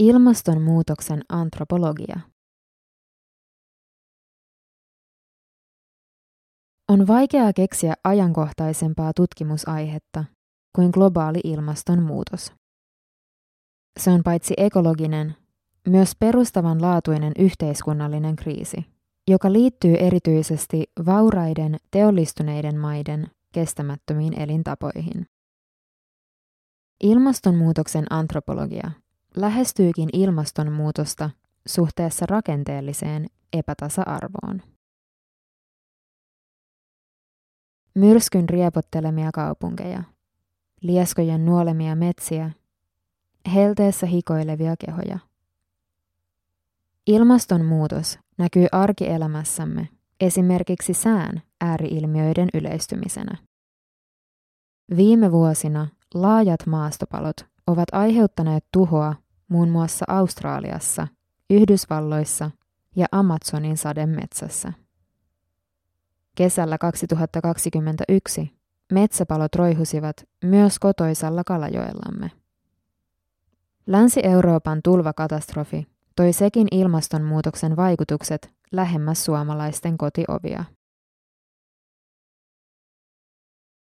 Ilmastonmuutoksen antropologia. On vaikeaa keksiä ajankohtaisempaa tutkimusaihetta kuin globaali ilmastonmuutos. Se on paitsi ekologinen, myös perustavanlaatuinen yhteiskunnallinen kriisi, joka liittyy erityisesti vauraiden teollistuneiden maiden kestämättömiin elintapoihin. Ilmastonmuutoksen antropologia lähestyykin ilmastonmuutosta suhteessa rakenteelliseen epätasa-arvoon. Myrskyn riepottelemia kaupunkeja, lieskojen nuolemia metsiä, helteessä hikoilevia kehoja. Ilmastonmuutos näkyy arkielämässämme esimerkiksi sään ääriilmiöiden yleistymisenä. Viime vuosina laajat maastopalot ovat aiheuttaneet tuhoa muun muassa Australiassa, Yhdysvalloissa ja Amazonin sademetsässä. Kesällä 2021 metsäpalot roihusivat myös kotoisalla Kalajoellamme. Länsi-Euroopan tulvakatastrofi toi sekin ilmastonmuutoksen vaikutukset lähemmäs suomalaisten kotiovia.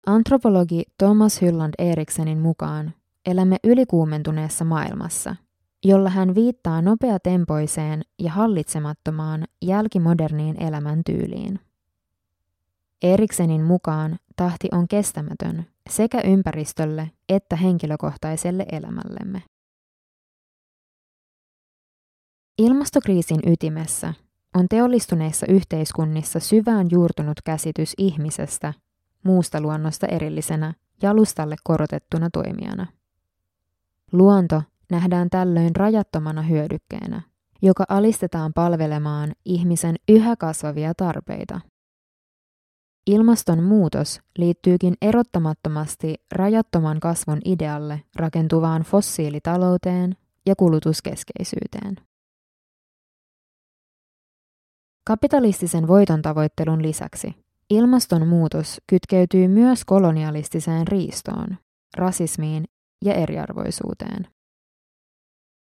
Antropologi Thomas Hylland Eriksenin mukaan elämme ylikuumentuneessa maailmassa, jolla hän viittaa nopeatempoiseen ja hallitsemattomaan jälkimoderniin elämäntyyliin. Eriksenin mukaan tahti on kestämätön sekä ympäristölle että henkilökohtaiselle elämällemme. Ilmastokriisin ytimessä on teollistuneissa yhteiskunnissa syvään juurtunut käsitys ihmisestä muusta luonnosta erillisenä jalustalle korotettuna toimijana. Luonto nähdään tällöin rajattomana hyödykkeenä, joka alistetaan palvelemaan ihmisen yhä kasvavia tarpeita. Ilmastonmuutos liittyykin erottamattomasti rajattoman kasvun idealle rakentuvaan fossiilitalouteen ja kulutuskeskeisyyteen. Kapitalistisen voiton tavoittelun lisäksi ilmastonmuutos kytkeytyy myös kolonialistiseen riistoon, rasismiin ja eriarvoisuuteen.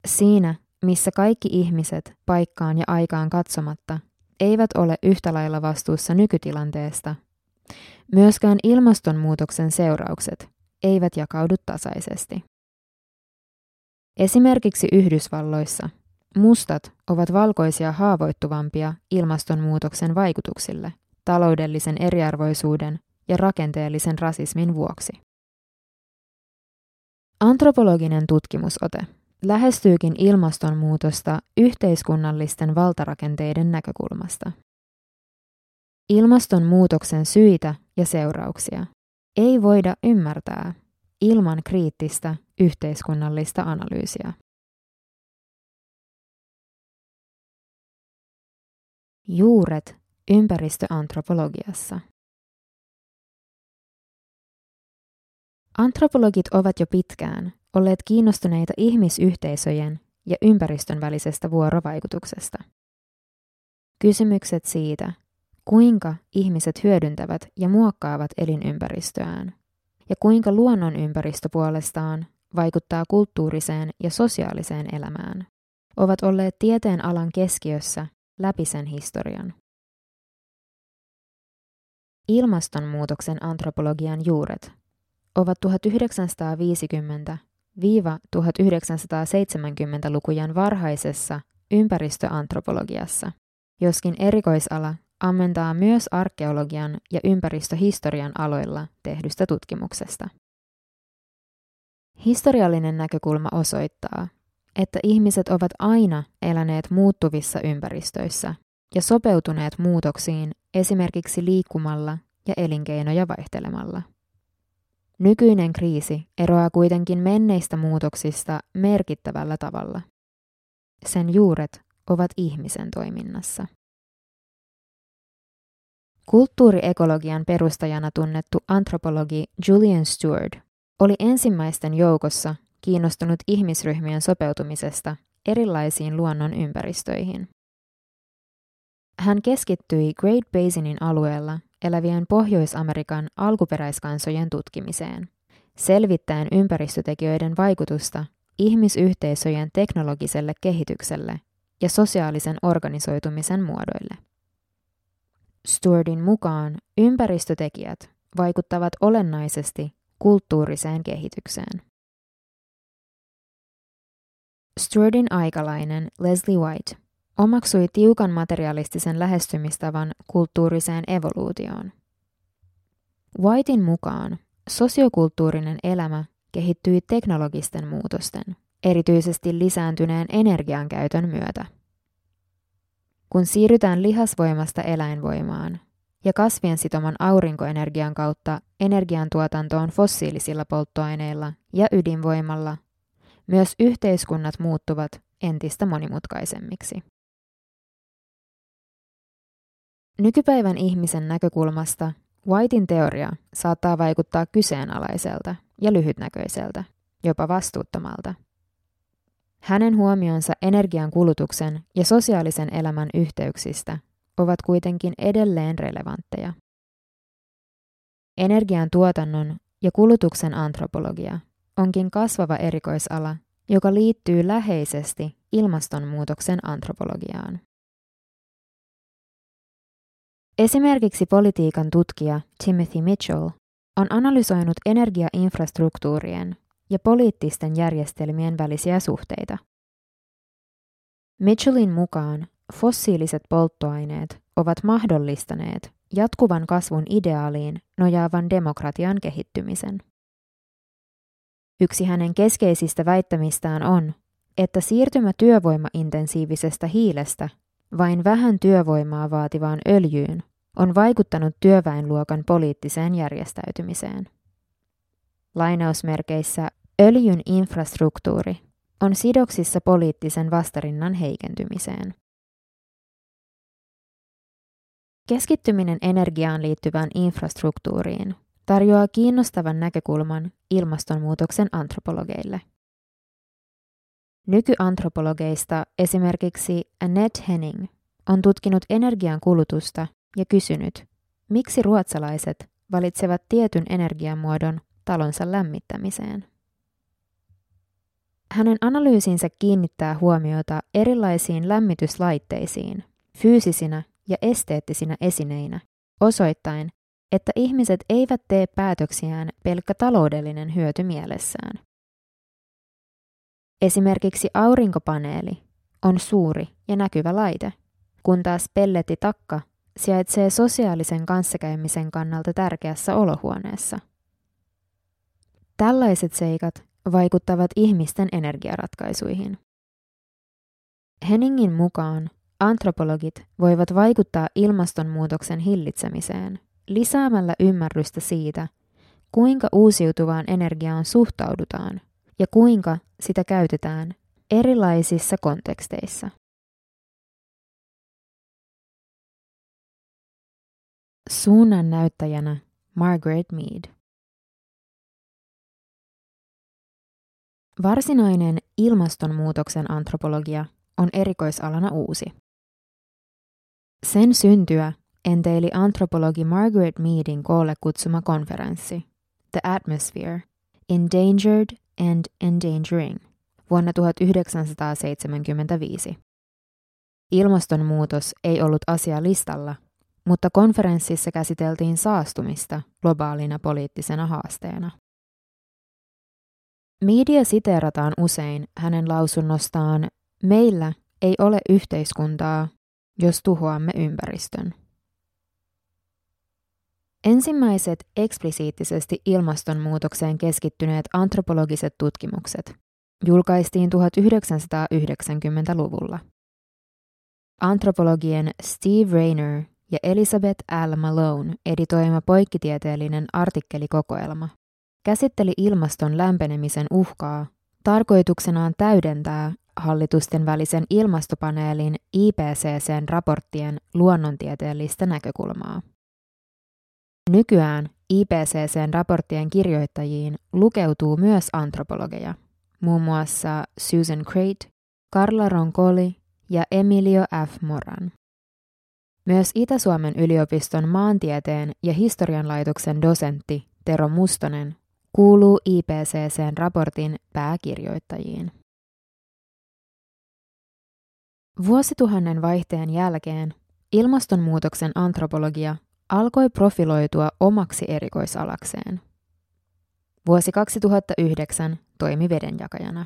Siinä, missä kaikki ihmiset paikkaan ja aikaan katsomatta eivät ole yhtä lailla vastuussa nykytilanteesta, myöskään ilmastonmuutoksen seuraukset eivät jakaudu tasaisesti. Esimerkiksi Yhdysvalloissa mustat ovat valkoisia haavoittuvampia ilmastonmuutoksen vaikutuksille taloudellisen eriarvoisuuden ja rakenteellisen rasismin vuoksi. Antropologinen tutkimusote lähestyykin ilmastonmuutosta yhteiskunnallisten valtarakenteiden näkökulmasta. Ilmastonmuutoksen syitä ja seurauksia ei voida ymmärtää ilman kriittistä yhteiskunnallista analyysiä. Juuret ympäristöantropologiassa. Antropologit ovat jo pitkään olleet kiinnostuneita ihmisyhteisöjen ja ympäristön välisestä vuorovaikutuksesta. Kysymykset siitä, kuinka ihmiset hyödyntävät ja muokkaavat elinympäristöään, ja kuinka luonnon ympäristö puolestaan vaikuttaa kulttuuriseen ja sosiaaliseen elämään, ovat olleet tieteen alan keskiössä läpi sen historian. Ilmastonmuutoksen antropologian juuret ovat 1950-1970-lukujen varhaisessa ympäristöantropologiassa, joskin erikoisala ammentaa myös arkeologian ja ympäristöhistorian aloilla tehdystä tutkimuksesta. Historiallinen näkökulma osoittaa, että ihmiset ovat aina eläneet muuttuvissa ympäristöissä ja sopeutuneet muutoksiin esimerkiksi liikkumalla ja elinkeinoja vaihtelemalla. Nykyinen kriisi eroaa kuitenkin menneistä muutoksista merkittävällä tavalla. Sen juuret ovat ihmisen toiminnassa. Kulttuuriekologian perustajana tunnettu antropologi Julian Stewart oli ensimmäisten joukossa kiinnostunut ihmisryhmien sopeutumisesta erilaisiin luonnon ympäristöihin. Hän keskittyi Great Basinin alueella elävien Pohjois-Amerikan alkuperäiskansojen tutkimiseen, selvittäen ympäristötekijöiden vaikutusta ihmisyhteisöjen teknologiselle kehitykselle ja sosiaalisen organisoitumisen muodoille. Stuartin mukaan ympäristötekijät vaikuttavat olennaisesti kulttuuriseen kehitykseen. Stuartin aikalainen Leslie White omaksui tiukan materialistisen lähestymistavan kulttuuriseen evoluutioon. Whitein mukaan sosiokulttuurinen elämä kehittyi teknologisten muutosten, erityisesti lisääntyneen energiankäytön myötä. Kun siirrytään lihasvoimasta eläinvoimaan ja kasvien sitoman aurinkoenergian kautta energiantuotantoon fossiilisilla polttoaineilla ja ydinvoimalla, myös yhteiskunnat muuttuvat entistä monimutkaisemmiksi. Nykypäivän ihmisen näkökulmasta Whitein teoria saattaa vaikuttaa kyseenalaiselta ja lyhytnäköiseltä, jopa vastuuttomalta. Hänen huomionsa energian kulutuksen ja sosiaalisen elämän yhteyksistä ovat kuitenkin edelleen relevantteja. Energian tuotannon ja kulutuksen antropologia onkin kasvava erikoisala, joka liittyy läheisesti ilmastonmuutoksen antropologiaan. Esimerkiksi politiikan tutkija Timothy Mitchell on analysoinut energiainfrastruktuurien ja poliittisten järjestelmien välisiä suhteita. Mitchellin mukaan fossiiliset polttoaineet ovat mahdollistaneet jatkuvan kasvun ideaaliin nojaavan demokratian kehittymisen. Yksi hänen keskeisistä väittämistään on, että siirtymä työvoimaintensiivisestä hiilestä vain vähän työvoimaa vaativaan öljyyn on vaikuttanut työväenluokan poliittiseen järjestäytymiseen. Lainausmerkeissä öljyn infrastruktuuri on sidoksissa poliittisen vastarinnan heikentymiseen. Keskittyminen energiaan liittyvään infrastruktuuriin tarjoaa kiinnostavan näkökulman ilmastonmuutoksen antropologeille. Nykyantropologeista esimerkiksi Annette Henning on tutkinut energian kulutusta ja kysynyt, miksi ruotsalaiset valitsevat tietyn energiamuodon talonsa lämmittämiseen. Hänen analyysinsä kiinnittää huomiota erilaisiin lämmityslaitteisiin, fyysisinä ja esteettisinä esineinä, osoittain, että ihmiset eivät tee päätöksiään pelkkä taloudellinen hyöty mielessään. Esimerkiksi aurinkopaneeli on suuri ja näkyvä laite, kun taas pellettitakka sijaitsee sosiaalisen kanssakäymisen kannalta tärkeässä olohuoneessa. Tällaiset seikat vaikuttavat ihmisten energiaratkaisuihin. Henningin mukaan antropologit voivat vaikuttaa ilmastonmuutoksen hillitsemiseen lisäämällä ymmärrystä siitä, kuinka uusiutuvaan energiaan suhtaudutaan ja kuinka sitä käytetään erilaisissa konteksteissa. Suunnan näyttäjänä Margaret Mead. Varsinainen ilmastonmuutoksen antropologia on erikoisalana uusi. Sen syntyä enteili antropologi Margaret Meadin koolle kutsuma konferenssi The Atmosphere, Endangered and Endangering vuonna 1975. Ilmastonmuutos ei ollut asia listalla, mutta konferenssissa käsiteltiin saastumista globaalina poliittisena haasteena. Media siteerataan usein hänen lausunnostaan, meillä ei ole yhteiskuntaa, jos tuhoamme ympäristön. Ensimmäiset eksplisiittisesti ilmastonmuutokseen keskittyneet antropologiset tutkimukset julkaistiin 1990-luvulla. Antropologien Steve Rayner ja Elizabeth L. Malone editoima poikkitieteellinen artikkelikokoelma käsitteli ilmaston lämpenemisen uhkaa tarkoituksenaan täydentää hallitusten välisen ilmastopaneelin IPCCn raporttien luonnontieteellistä näkökulmaa. Nykyään IPCCn raporttien kirjoittajiin lukeutuu myös antropologeja, muun muassa Susan Crate, Carla Roncoli ja Emilio F. Moran. Myös Itä-Suomen yliopiston maantieteen ja historian laitoksen dosentti Tero Mustonen kuuluu IPCCn raportin pääkirjoittajiin. Vuosituhannen vaihteen jälkeen ilmastonmuutoksen antropologia alkoi profiloitua omaksi erikoisalakseen. Vuosi 2009 toimi vedenjakajana.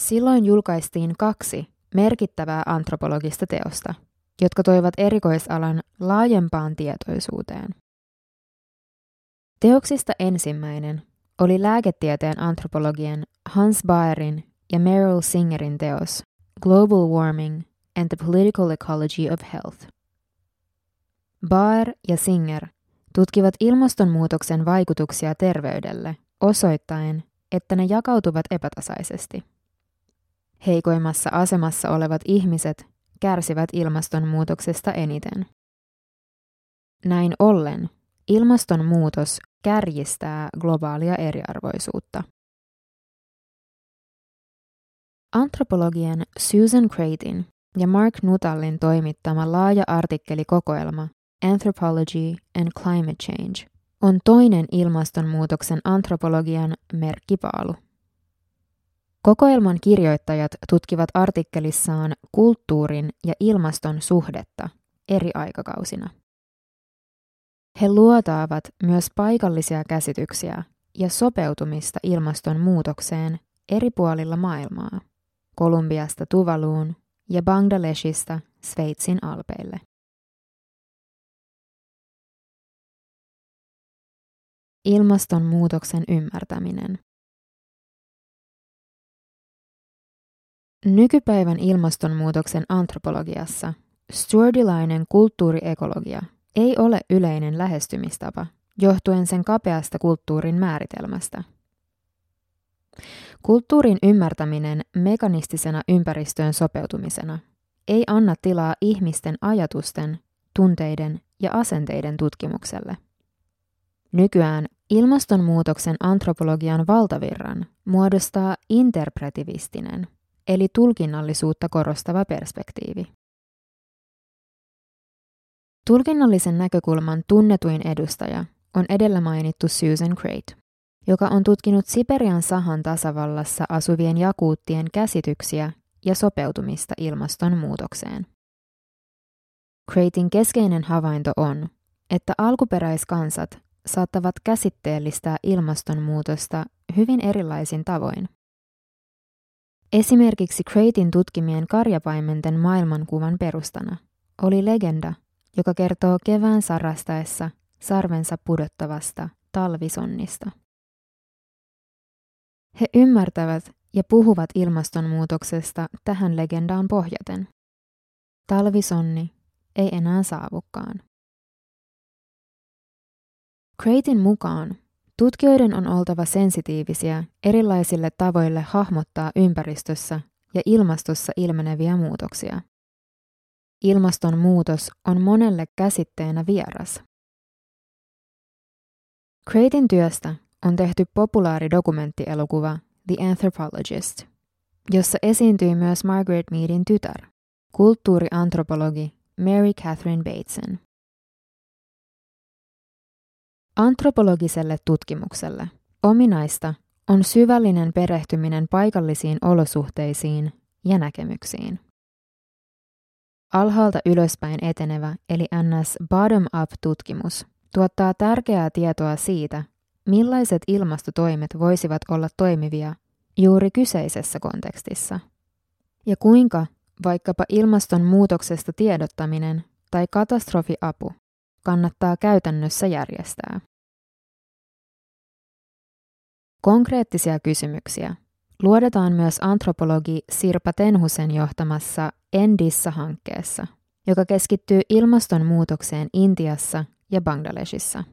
Silloin julkaistiin kaksi merkittävää antropologista teosta, jotka toivat erikoisalan laajempaan tietoisuuteen. Teoksista ensimmäinen oli lääketieteen antropologien Hans Baerin ja Meryl Singerin teos Global Warming and the Political Ecology of Health. Baer ja Singer tutkivat ilmastonmuutoksen vaikutuksia terveydelle osoittaen, että ne jakautuvat epätasaisesti. Heikoimmassa asemassa olevat ihmiset kärsivät ilmastonmuutoksesta eniten. Näin ollen ilmastonmuutos kärjistää globaalia eriarvoisuutta. Antropologien Susan Creighton ja Mark Nutallin toimittama laaja artikkelikokoelma Anthropology and Climate Change on toinen ilmastonmuutoksen antropologian merkkipaalu. Kokoelman kirjoittajat tutkivat artikkelissaan kulttuurin ja ilmaston suhdetta eri aikakausina. He luotaavat myös paikallisia käsityksiä ja sopeutumista ilmastonmuutokseen eri puolilla maailmaa, Kolumbiasta Tuvaluun ja Bangladeshista Sveitsin alpeille. Ilmastonmuutoksen ymmärtäminen. Nykypäivän ilmastonmuutoksen antropologiassa stuardilainen kulttuuriekologia ei ole yleinen lähestymistapa, johtuen sen kapeasta kulttuurin määritelmästä. Kulttuurin ymmärtäminen mekanistisena ympäristöön sopeutumisena ei anna tilaa ihmisten ajatusten, tunteiden ja asenteiden tutkimukselle. Nykyään ilmastonmuutoksen antropologian valtavirran muodostaa interpretivistinen, eli tulkinnallisuutta korostava perspektiivi. Tulkinnallisen näkökulman tunnetuin edustaja on edellä mainittu Susan Crate, joka on tutkinut Siperian Sahan tasavallassa asuvien jakuuttien käsityksiä ja sopeutumista ilmastonmuutokseen. Cratein keskeinen havainto on, että alkuperäiskansat saattavat käsitteellistää ilmastonmuutosta hyvin erilaisin tavoin. Esimerkiksi Cratein tutkimien karjapaimenten maailmankuvan perustana oli legenda joka kertoo kevään sarastaessa sarvensa pudottavasta talvisonnista. He ymmärtävät ja puhuvat ilmastonmuutoksesta tähän legendaan pohjaten. Talvisonni ei enää saavukaan. Creightin mukaan tutkijoiden on oltava sensitiivisiä erilaisille tavoille hahmottaa ympäristössä ja ilmastossa ilmeneviä muutoksia. Ilmastonmuutos on monelle käsitteenä vieras. Creightin työstä on tehty populaari dokumenttielokuva The Anthropologist, jossa esiintyy myös Margaret Meadin tytär, kulttuuriantropologi Mary Catherine Bateson. Antropologiselle tutkimukselle ominaista on syvällinen perehtyminen paikallisiin olosuhteisiin ja näkemyksiin. Alhaalta ylöspäin etenevä eli NS bottom-up-tutkimus tuottaa tärkeää tietoa siitä, millaiset ilmastotoimet voisivat olla toimivia juuri kyseisessä kontekstissa. Ja kuinka vaikkapa ilmastonmuutoksesta tiedottaminen tai katastrofiapu kannattaa käytännössä järjestää. Konkreettisia kysymyksiä luodetaan myös antropologi Sirpa Tenhusen johtamassa Endissa-hankkeessa, joka keskittyy ilmastonmuutokseen Intiassa ja Bangladesissa.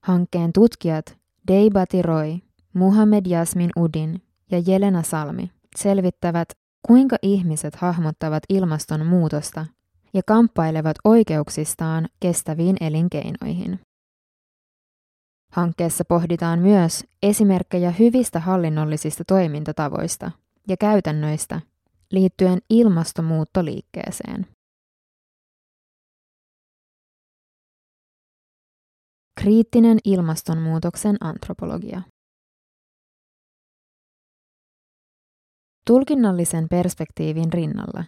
Hankkeen tutkijat Deibati Roy, Muhammed Jasmin Udin ja Jelena Salmi selvittävät, kuinka ihmiset hahmottavat ilmastonmuutosta ja kamppailevat oikeuksistaan kestäviin elinkeinoihin. Hankkeessa pohditaan myös esimerkkejä hyvistä hallinnollisista toimintatavoista ja käytännöistä liittyen ilmastonmuuttoliikkeeseen. Kriittinen ilmastonmuutoksen antropologia. Tulkinnallisen perspektiivin rinnalla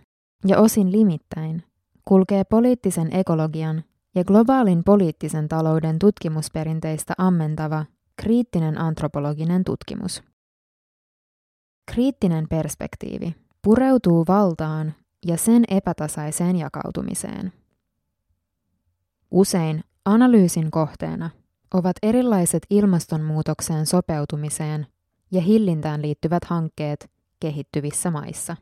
ja osin limittäin kulkee poliittisen ekologian ja globaalin poliittisen talouden tutkimusperinteistä ammentava kriittinen antropologinen tutkimus. Kriittinen perspektiivi pureutuu valtaan ja sen epätasaiseen jakautumiseen. Usein analyysin kohteena ovat erilaiset ilmastonmuutokseen sopeutumiseen ja hillintään liittyvät hankkeet kehittyvissä maissa.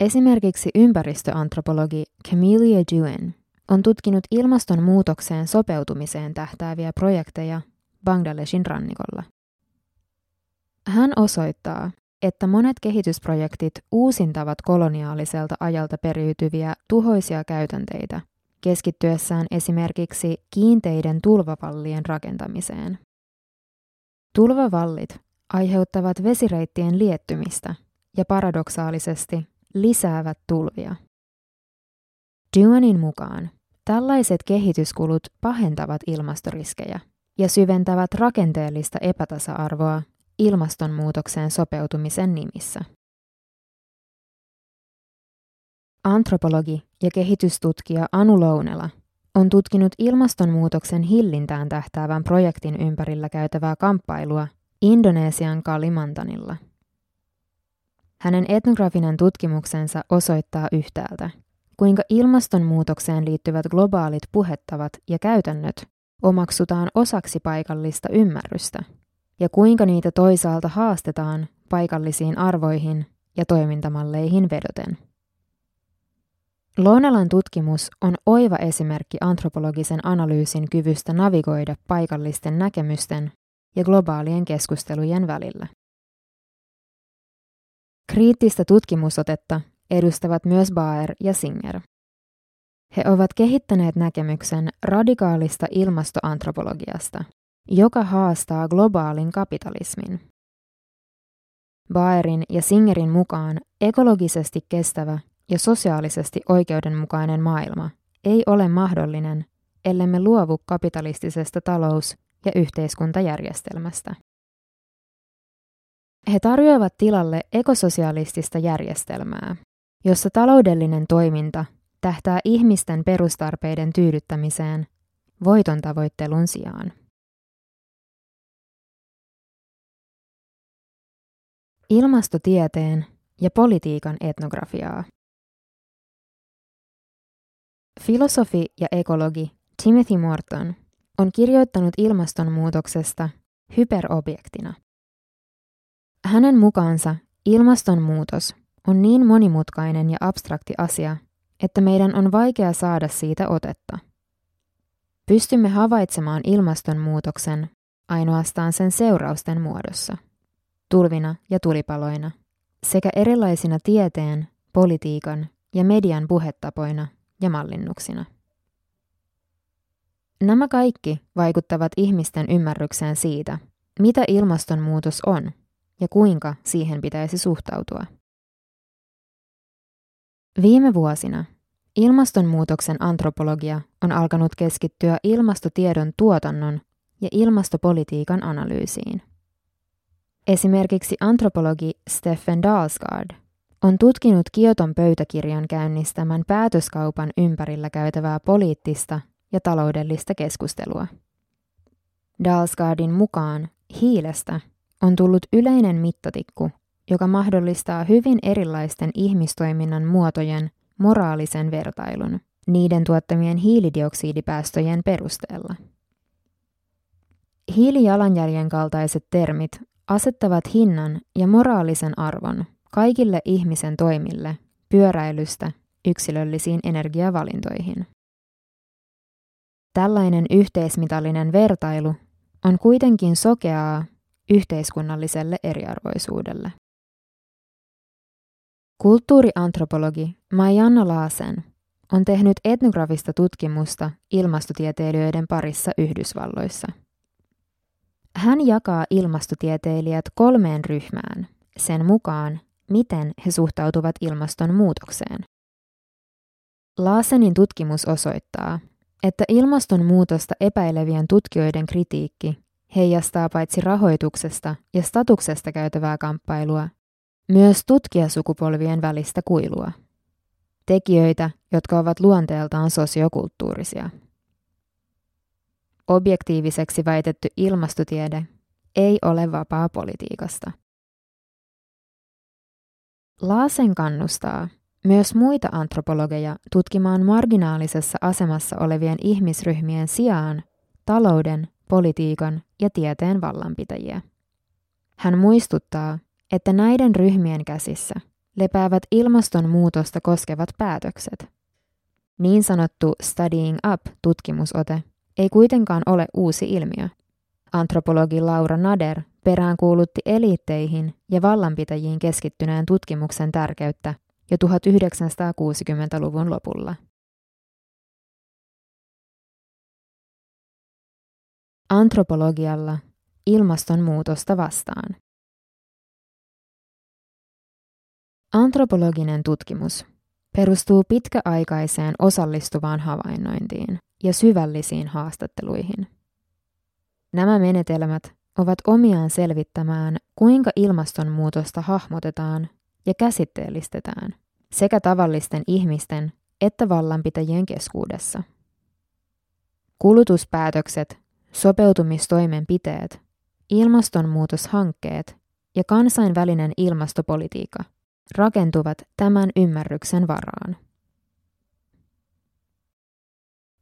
Esimerkiksi ympäristöantropologi Camelia Duen on tutkinut ilmastonmuutokseen sopeutumiseen tähtääviä projekteja Bangladeshin rannikolla. Hän osoittaa, että monet kehitysprojektit uusintavat koloniaaliselta ajalta periytyviä tuhoisia käytänteitä, keskittyessään esimerkiksi kiinteiden tulvavallien rakentamiseen. Tulvavallit aiheuttavat vesireittien liettymistä ja paradoksaalisesti lisäävät tulvia. Duanin mukaan tällaiset kehityskulut pahentavat ilmastoriskejä ja syventävät rakenteellista epätasa-arvoa ilmastonmuutokseen sopeutumisen nimissä. Antropologi ja kehitystutkija Anu Lounela on tutkinut ilmastonmuutoksen hillintään tähtäävän projektin ympärillä käytävää kamppailua Indonesian Kalimantanilla. Hänen etnografinen tutkimuksensa osoittaa yhtäältä, kuinka ilmastonmuutokseen liittyvät globaalit puhettavat ja käytännöt omaksutaan osaksi paikallista ymmärrystä – ja kuinka niitä toisaalta haastetaan paikallisiin arvoihin ja toimintamalleihin vedoten. Lounalan tutkimus on oiva esimerkki antropologisen analyysin kyvystä navigoida paikallisten näkemysten ja globaalien keskustelujen välillä. Kriittistä tutkimusotetta edustavat myös Baer ja Singer. He ovat kehittäneet näkemyksen radikaalista ilmastoantropologiasta, joka haastaa globaalin kapitalismin. Baerin ja Singerin mukaan ekologisesti kestävä ja sosiaalisesti oikeudenmukainen maailma ei ole mahdollinen, ellemme luovu kapitalistisesta talous- ja yhteiskuntajärjestelmästä. He tarjoavat tilalle ekososialistista järjestelmää, jossa taloudellinen toiminta tähtää ihmisten perustarpeiden tyydyttämiseen voiton tavoittelun sijaan. Ilmastotieteen ja politiikan etnografiaa. Filosofi ja ekologi Timothy Morton on kirjoittanut ilmastonmuutoksesta hyperobjektina. Hänen mukaansa ilmastonmuutos on niin monimutkainen ja abstrakti asia, että meidän on vaikea saada siitä otetta. Pystymme havaitsemaan ilmastonmuutoksen ainoastaan sen seurausten muodossa tulvina ja tulipaloina, sekä erilaisina tieteen, politiikan ja median puhetapoina ja mallinnuksina. Nämä kaikki vaikuttavat ihmisten ymmärrykseen siitä, mitä ilmastonmuutos on ja kuinka siihen pitäisi suhtautua. Viime vuosina ilmastonmuutoksen antropologia on alkanut keskittyä ilmastotiedon tuotannon ja ilmastopolitiikan analyysiin – Esimerkiksi antropologi Stephen Dalsgaard on tutkinut Kioton pöytäkirjan käynnistämän päätöskaupan ympärillä käytävää poliittista ja taloudellista keskustelua. Dalsgaardin mukaan hiilestä on tullut yleinen mittatikku, joka mahdollistaa hyvin erilaisten ihmistoiminnan muotojen moraalisen vertailun niiden tuottamien hiilidioksidipäästöjen perusteella. Hiilijalanjäljen kaltaiset termit asettavat hinnan ja moraalisen arvon kaikille ihmisen toimille pyöräilystä yksilöllisiin energiavalintoihin. Tällainen yhteismitallinen vertailu on kuitenkin sokeaa yhteiskunnalliselle eriarvoisuudelle. Kulttuuriantropologi Marianna Laasen on tehnyt etnografista tutkimusta ilmastotieteilijöiden parissa Yhdysvalloissa – hän jakaa ilmastotieteilijät kolmeen ryhmään sen mukaan, miten he suhtautuvat ilmastonmuutokseen. Laasenin tutkimus osoittaa, että ilmastonmuutosta epäilevien tutkijoiden kritiikki heijastaa paitsi rahoituksesta ja statuksesta käytävää kamppailua, myös tutkijasukupolvien välistä kuilua. Tekijöitä, jotka ovat luonteeltaan sosiokulttuurisia. Objektiiviseksi väitetty ilmastotiede ei ole vapaa politiikasta. Laasen kannustaa myös muita antropologeja tutkimaan marginaalisessa asemassa olevien ihmisryhmien sijaan talouden, politiikan ja tieteen vallanpitäjiä. Hän muistuttaa, että näiden ryhmien käsissä lepäävät ilmastonmuutosta koskevat päätökset. Niin sanottu Studying Up-tutkimusote ei kuitenkaan ole uusi ilmiö. Antropologi Laura Nader peräänkuulutti eliitteihin ja vallanpitäjiin keskittyneen tutkimuksen tärkeyttä jo 1960-luvun lopulla. Antropologialla ilmastonmuutosta vastaan. Antropologinen tutkimus perustuu pitkäaikaiseen osallistuvaan havainnointiin ja syvällisiin haastatteluihin. Nämä menetelmät ovat omiaan selvittämään, kuinka ilmastonmuutosta hahmotetaan ja käsitteellistetään sekä tavallisten ihmisten että vallanpitäjien keskuudessa. Kulutuspäätökset, sopeutumistoimenpiteet, ilmastonmuutoshankkeet ja kansainvälinen ilmastopolitiikka rakentuvat tämän ymmärryksen varaan.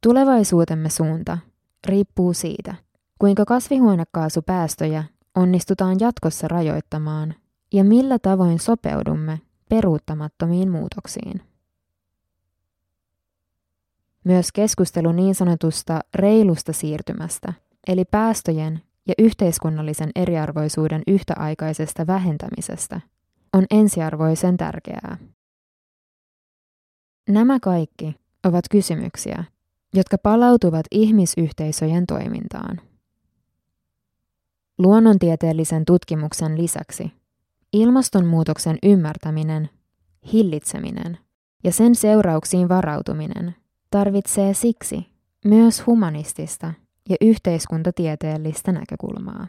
Tulevaisuutemme suunta riippuu siitä, kuinka kasvihuonekaasupäästöjä onnistutaan jatkossa rajoittamaan ja millä tavoin sopeudumme peruuttamattomiin muutoksiin. Myös keskustelu niin sanotusta reilusta siirtymästä, eli päästöjen ja yhteiskunnallisen eriarvoisuuden yhtäaikaisesta vähentämisestä, on ensiarvoisen tärkeää. Nämä kaikki ovat kysymyksiä, jotka palautuvat ihmisyhteisöjen toimintaan. Luonnontieteellisen tutkimuksen lisäksi ilmastonmuutoksen ymmärtäminen, hillitseminen ja sen seurauksiin varautuminen tarvitsee siksi myös humanistista ja yhteiskuntatieteellistä näkökulmaa.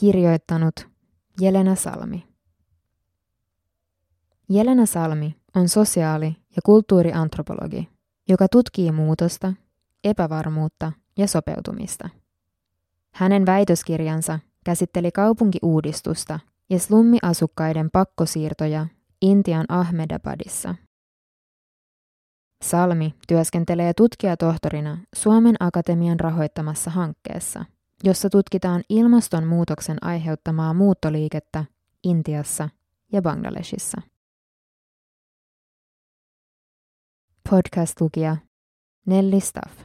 Kirjoittanut Jelena Salmi. Jelena Salmi on sosiaali- ja kulttuuriantropologi, joka tutkii muutosta, epävarmuutta ja sopeutumista. Hänen väitöskirjansa käsitteli kaupunkiuudistusta ja slummiasukkaiden pakkosiirtoja Intian Ahmedabadissa. Salmi työskentelee tutkijatohtorina Suomen Akatemian rahoittamassa hankkeessa, jossa tutkitaan ilmastonmuutoksen aiheuttamaa muuttoliikettä Intiassa ja Bangladesissa. Podcast-lukija Nelli Staff.